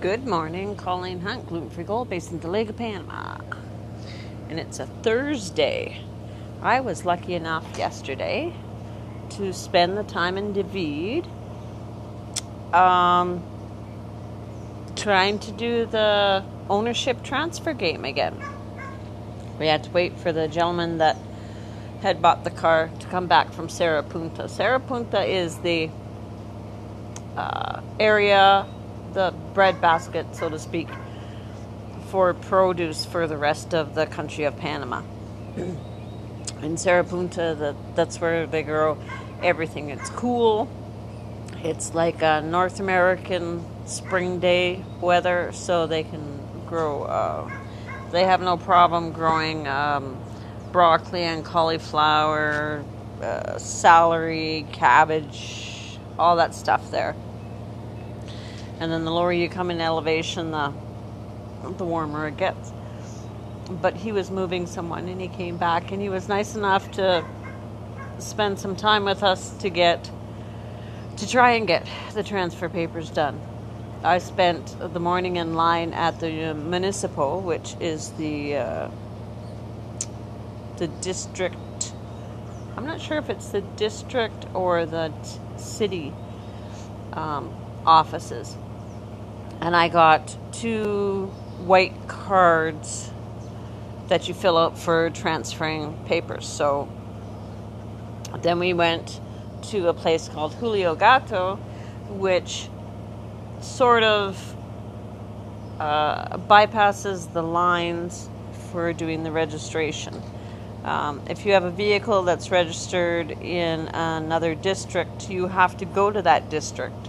Good morning, Colleen Hunt, gluten free gold based in Dolega, Panama. And it's a Thursday. I was lucky enough yesterday to spend the time in David um, trying to do the ownership transfer game again. We had to wait for the gentleman that had bought the car to come back from Cerro Punta. Cerro Punta is the uh, area, the bread basket, so to speak, for produce for the rest of the country of Panama. In Cerro Punta, the, that's where they grow everything. It's cool. It's like a North American spring day weather, so they can grow. Uh, they have no problem growing um, broccoli and cauliflower, uh, celery, cabbage, all that stuff there. And then the lower you come in elevation, the the warmer it gets. But he was moving someone, and he came back, and he was nice enough to spend some time with us to get to try and get the transfer papers done. I spent the morning in line at the municipal, which is the uh, the district. I'm not sure if it's the district or the t- city um, offices, and I got two white cards that you fill out for transferring papers. So then we went to a place called Julio Gato, which sort of uh, bypasses the lines for doing the registration. Um, if you have a vehicle that's registered in another district, you have to go to that district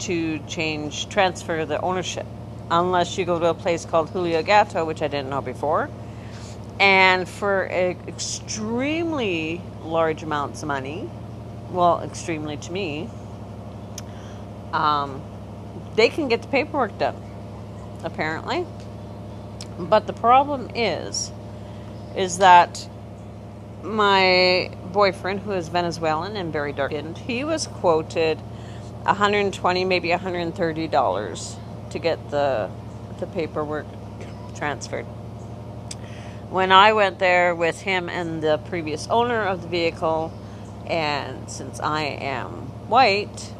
to change, transfer the ownership, unless you go to a place called Julio Gato, which I didn't know before. And for extremely large amounts of money, well, extremely to me, um, they can get the paperwork done, apparently. But the problem is, is that my boyfriend, who is Venezuelan and very dark he was quoted 120, maybe 130 dollars to get the the paperwork transferred. When I went there with him and the previous owner of the vehicle, and since I am white,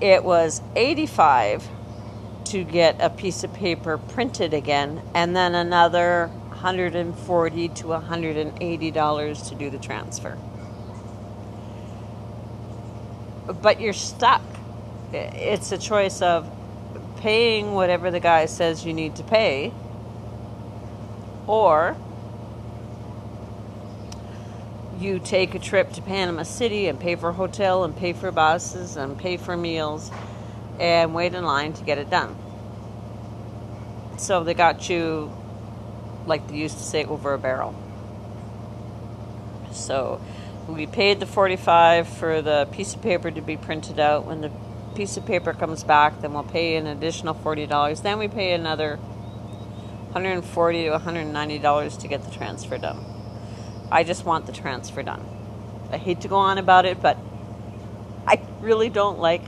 it was 85 to get a piece of paper printed again, and then another 140 to 180 dollars to do the transfer. But you're stuck. It's a choice of paying whatever the guy says you need to pay, or you take a trip to Panama City and pay for a hotel and pay for buses and pay for meals and wait in line to get it done. So they got you, like they used to say, over a barrel. So we paid the 45 for the piece of paper to be printed out. When the piece of paper comes back, then we'll pay an additional $40. Then we pay another 140 to $190 to get the transfer done. I just want the transfer done. I hate to go on about it, but I really don't like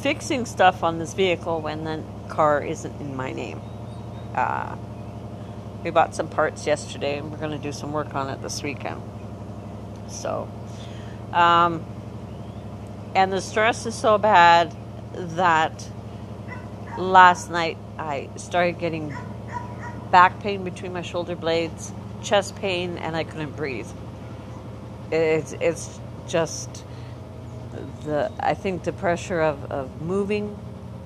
fixing stuff on this vehicle when the car isn't in my name. Uh, we bought some parts yesterday and we're going to do some work on it this weekend. So, um, and the stress is so bad that last night I started getting back pain between my shoulder blades chest pain and I couldn't breathe. It's it's just the I think the pressure of, of moving,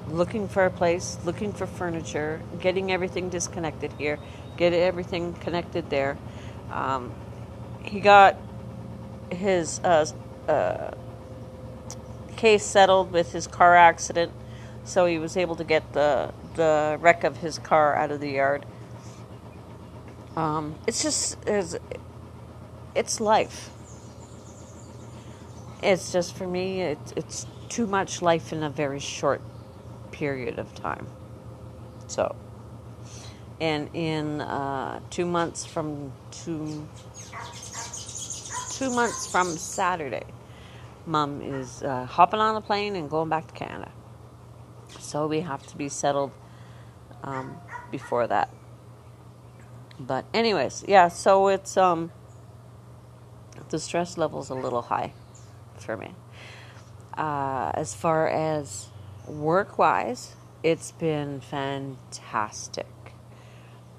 looking for a place, looking for furniture, getting everything disconnected here, get everything connected there. Um, he got his uh, uh, case settled with his car accident, so he was able to get the the wreck of his car out of the yard. Um, it's just it's, it's life. It's just for me. It's it's too much life in a very short period of time. So, and in uh, two months from two two months from Saturday, Mom is uh, hopping on a plane and going back to Canada. So we have to be settled um, before that. But anyways, yeah. So it's um, the stress level's a little high for me. Uh, as far as work wise, it's been fantastic.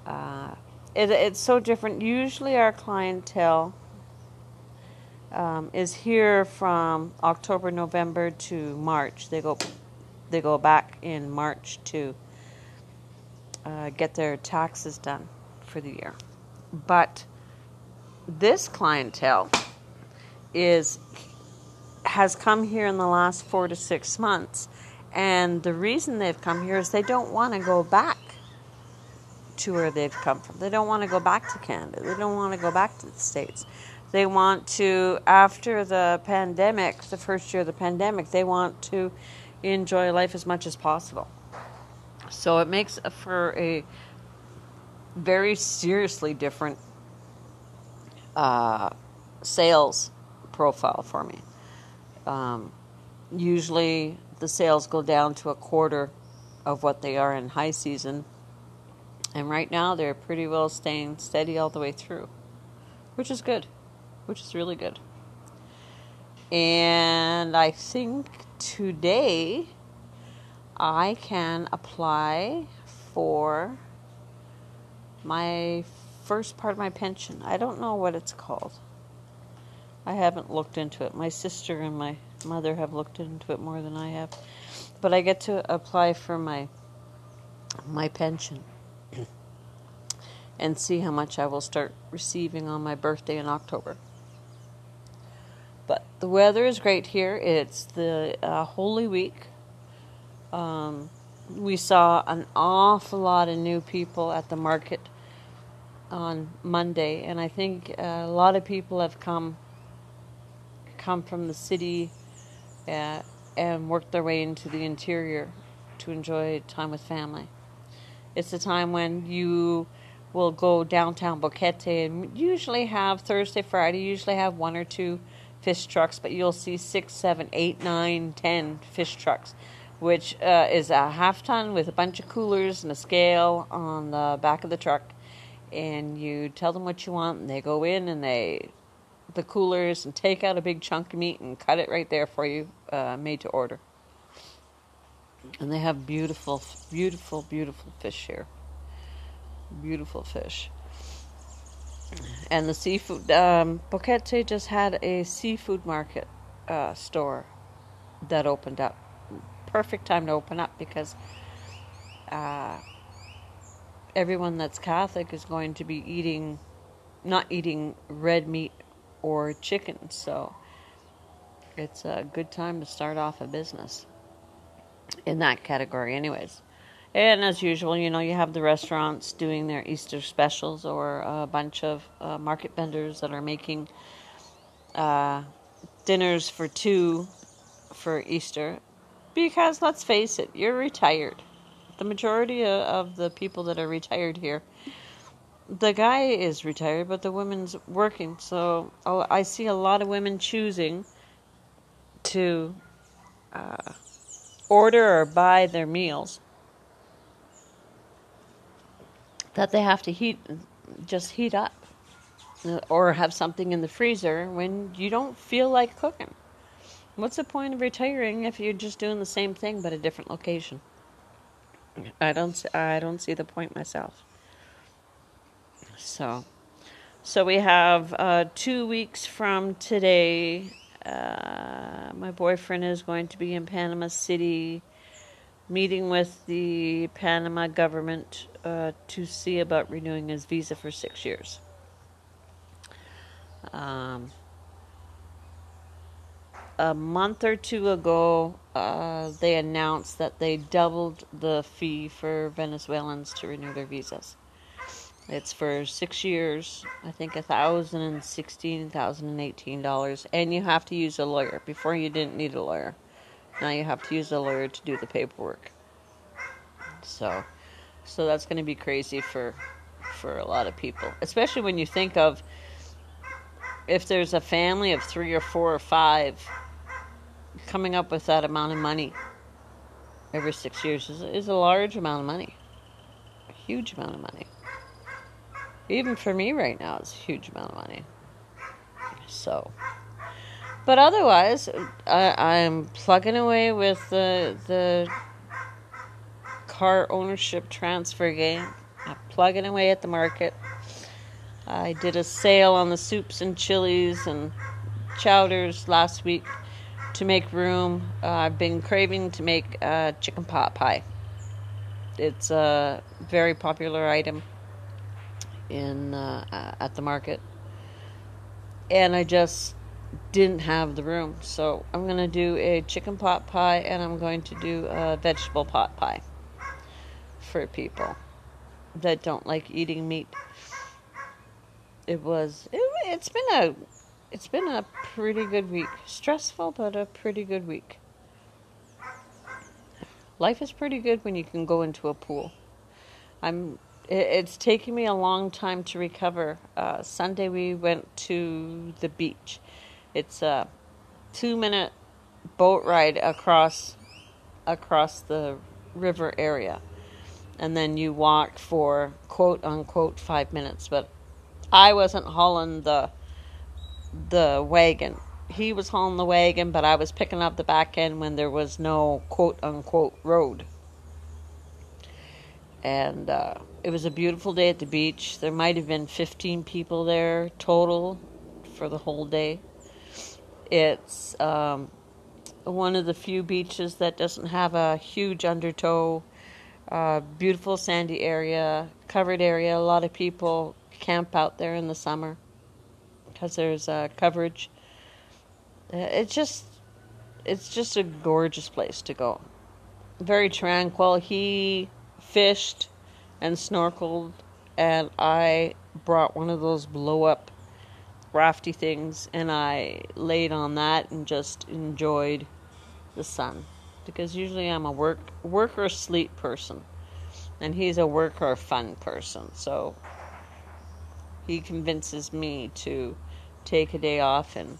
Uh, it, it's so different. Usually, our clientele um, is here from October, November to March. They go, they go back in March to uh, get their taxes done for the year. But this clientele is has come here in the last four to six months, and the reason they've come here is they don't want to go back to where they've come from. They don't want to go back to Canada. They don't want to go back to the States. They want to, after the pandemic, the first year of the pandemic, they want to enjoy life as much as possible. So it makes for a very seriously different uh, sales profile for me. Um, usually the sales go down to a quarter of what they are in high season. And right now they're pretty well staying steady all the way through, which is good, which is really good. And I think today I can apply for my first part of my pension. I don't know what it's called. I haven't looked into it. My sister and my mother have looked into it more than I have. But I get to apply for my my pension and see how much I will start receiving on my birthday in October. But the weather is great here. It's the uh, Holy Week. Um, we saw an awful lot of new people at the market on Monday, and I think a lot of people have come come from the city uh, and worked their way into the interior to enjoy time with family. It's a time when you will go downtown Boquete and usually have Thursday, Friday, usually have one or two fish trucks, but you'll see six, seven, eight, nine, ten fish trucks, which uh, is a half ton with a bunch of coolers and a scale on the back of the truck and you tell them what you want, and they go in and they the coolers and take out a big chunk of meat and cut it right there for you, uh, made to order. And they have beautiful, beautiful, beautiful fish here. Beautiful fish. And the seafood, um, Boquete just had a seafood market uh, store that opened up. Perfect time to open up because uh, everyone that's Catholic is going to be eating, not eating red meat or chicken. So it's a good time to start off a business in that category, anyways. And as usual, you know, you have the restaurants doing their Easter specials or a bunch of uh, market vendors that are making uh, dinners for two for Easter. Because let's face it, you're retired the majority of the people that are retired here, the guy is retired, but the woman's working. So oh, I see a lot of women choosing to uh, order or buy their meals that they have to heat, just heat up, or have something in the freezer when you don't feel like cooking. What's the point of retiring if you're just doing the same thing but a different location? I don't I don't see the point myself. So, so we have uh, two weeks from today. Uh, my boyfriend is going to be in Panama City, meeting with the Panama government uh, to see about renewing his visa for six years. Um, a month or two ago, uh, they announced that they doubled the fee for Venezuelans to renew their visas. It's for six years, I think a thousand and sixteen, thousand and eighteen dollars, and you have to use a lawyer. Before you didn't need a lawyer, now you have to use a lawyer to do the paperwork. So, so that's going to be crazy for for a lot of people, especially when you think of if there's a family of three or four or five coming up with that amount of money every six years is, is a large amount of money. A huge amount of money. Even for me right now, it's a huge amount of money. So, but otherwise, I, I'm plugging away with the the car ownership transfer game. I'm plugging away at the market. I did a sale on the soups and chilies and chowders last week to make room. Uh, I've been craving to make uh, chicken pot pie. It's a very popular item in uh, at the market, and I just didn't have the room. So I'm going to do a chicken pot pie and I'm going to do a vegetable pot pie for people that don't like eating meat. It was it, it's been a it's been a pretty good week. Stressful but a pretty good week. Life is pretty good when you can go into a pool. I'm it's taken me a long time to recover. Uh, Sunday we went to the beach it's a two minute boat ride across across the river area. And then you walk for quote unquote five minutes. But I wasn't hauling the the wagon. He was hauling the wagon, but I was picking up the back end when there was no quote unquote road. And uh, it was a beautiful day at the beach. There might have been 15 people there total for the whole day. It's um, one of the few beaches that doesn't have a huge undertow. Uh, beautiful sandy area, covered area. A lot of people camp out there in the summer because there's uh, coverage. Uh, it's just, it's just a gorgeous place to go. Very tranquil. He fished and snorkeled, and I brought one of those blow up rafty things, and I laid on that and just enjoyed the sun. Because usually I'm a work work or sleep person, and he's a work or fun person. So he convinces me to take a day off and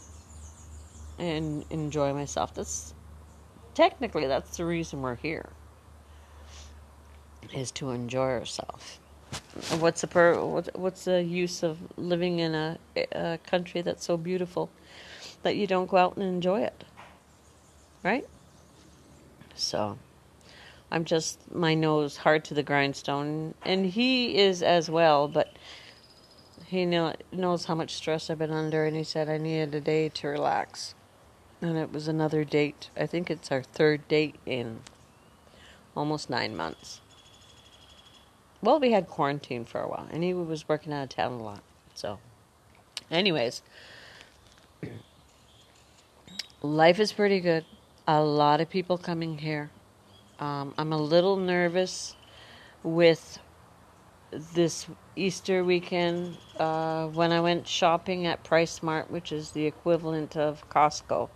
and enjoy myself. That's technically that's the reason we're here is to enjoy ourselves. What's the per, what, what's the use of living in a, a country that's so beautiful that you don't go out and enjoy it, right? So, I'm just my nose hard to the grindstone, and he is as well. But he know, knows how much stress I've been under, and he said I needed a day to relax. And it was another date. I think it's our third date in almost nine months. Well, we had quarantine for a while, and he was working out of town a lot. So, anyways, life is pretty good. A lot of people coming here. Um, I'm a little nervous with this Easter weekend uh, when I went shopping at PriceSmart, which is the equivalent of Costco.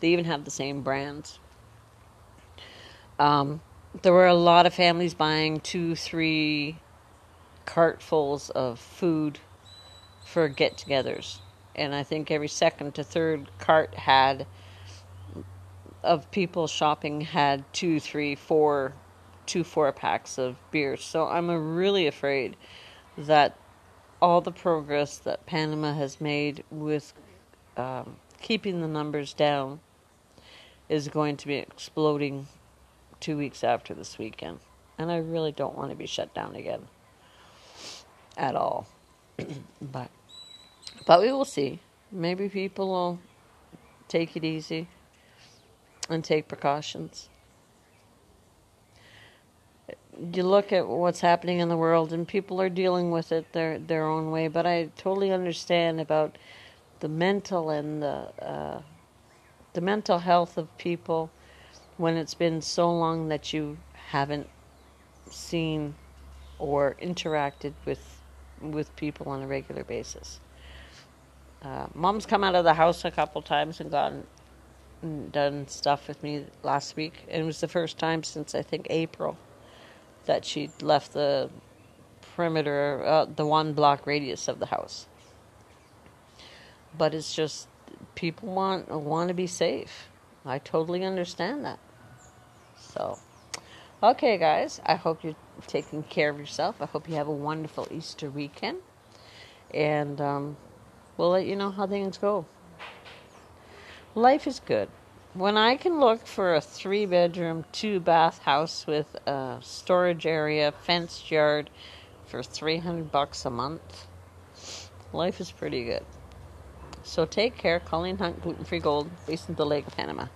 They even have the same brands. Um, there were a lot of families buying two, three cartfuls of food for get togethers. And I think every second to third cart had of people shopping had two, three, four, two four packs of beer. So I'm really afraid that all the progress that Panama has made with um, keeping the numbers down is going to be exploding two weeks after this weekend. And I really don't want to be shut down again at all. but but we will see. Maybe people will take it easy and take precautions. You look at what's happening in the world and people are dealing with it their their own way, but I totally understand about the mental and the uh, the mental health of people when it's been so long that you haven't seen or interacted with with people on a regular basis. Uh, Mom's come out of the house a couple times and gone and done stuff with me last week. And it was the first time since I think April that she left the perimeter, uh, the one block radius of the house. But it's just people want want to be safe. I totally understand that. So, Okay, guys, I hope you're taking care of yourself. I hope you have a wonderful Easter weekend. And um, we'll let you know how things go. Life is good. When I can look for a three bedroom, two bath house with a storage area, fenced yard for 300 bucks a month, life is pretty good. So take care. Colleen Hunt, Gluten Free Gold, based in Dolega Panama.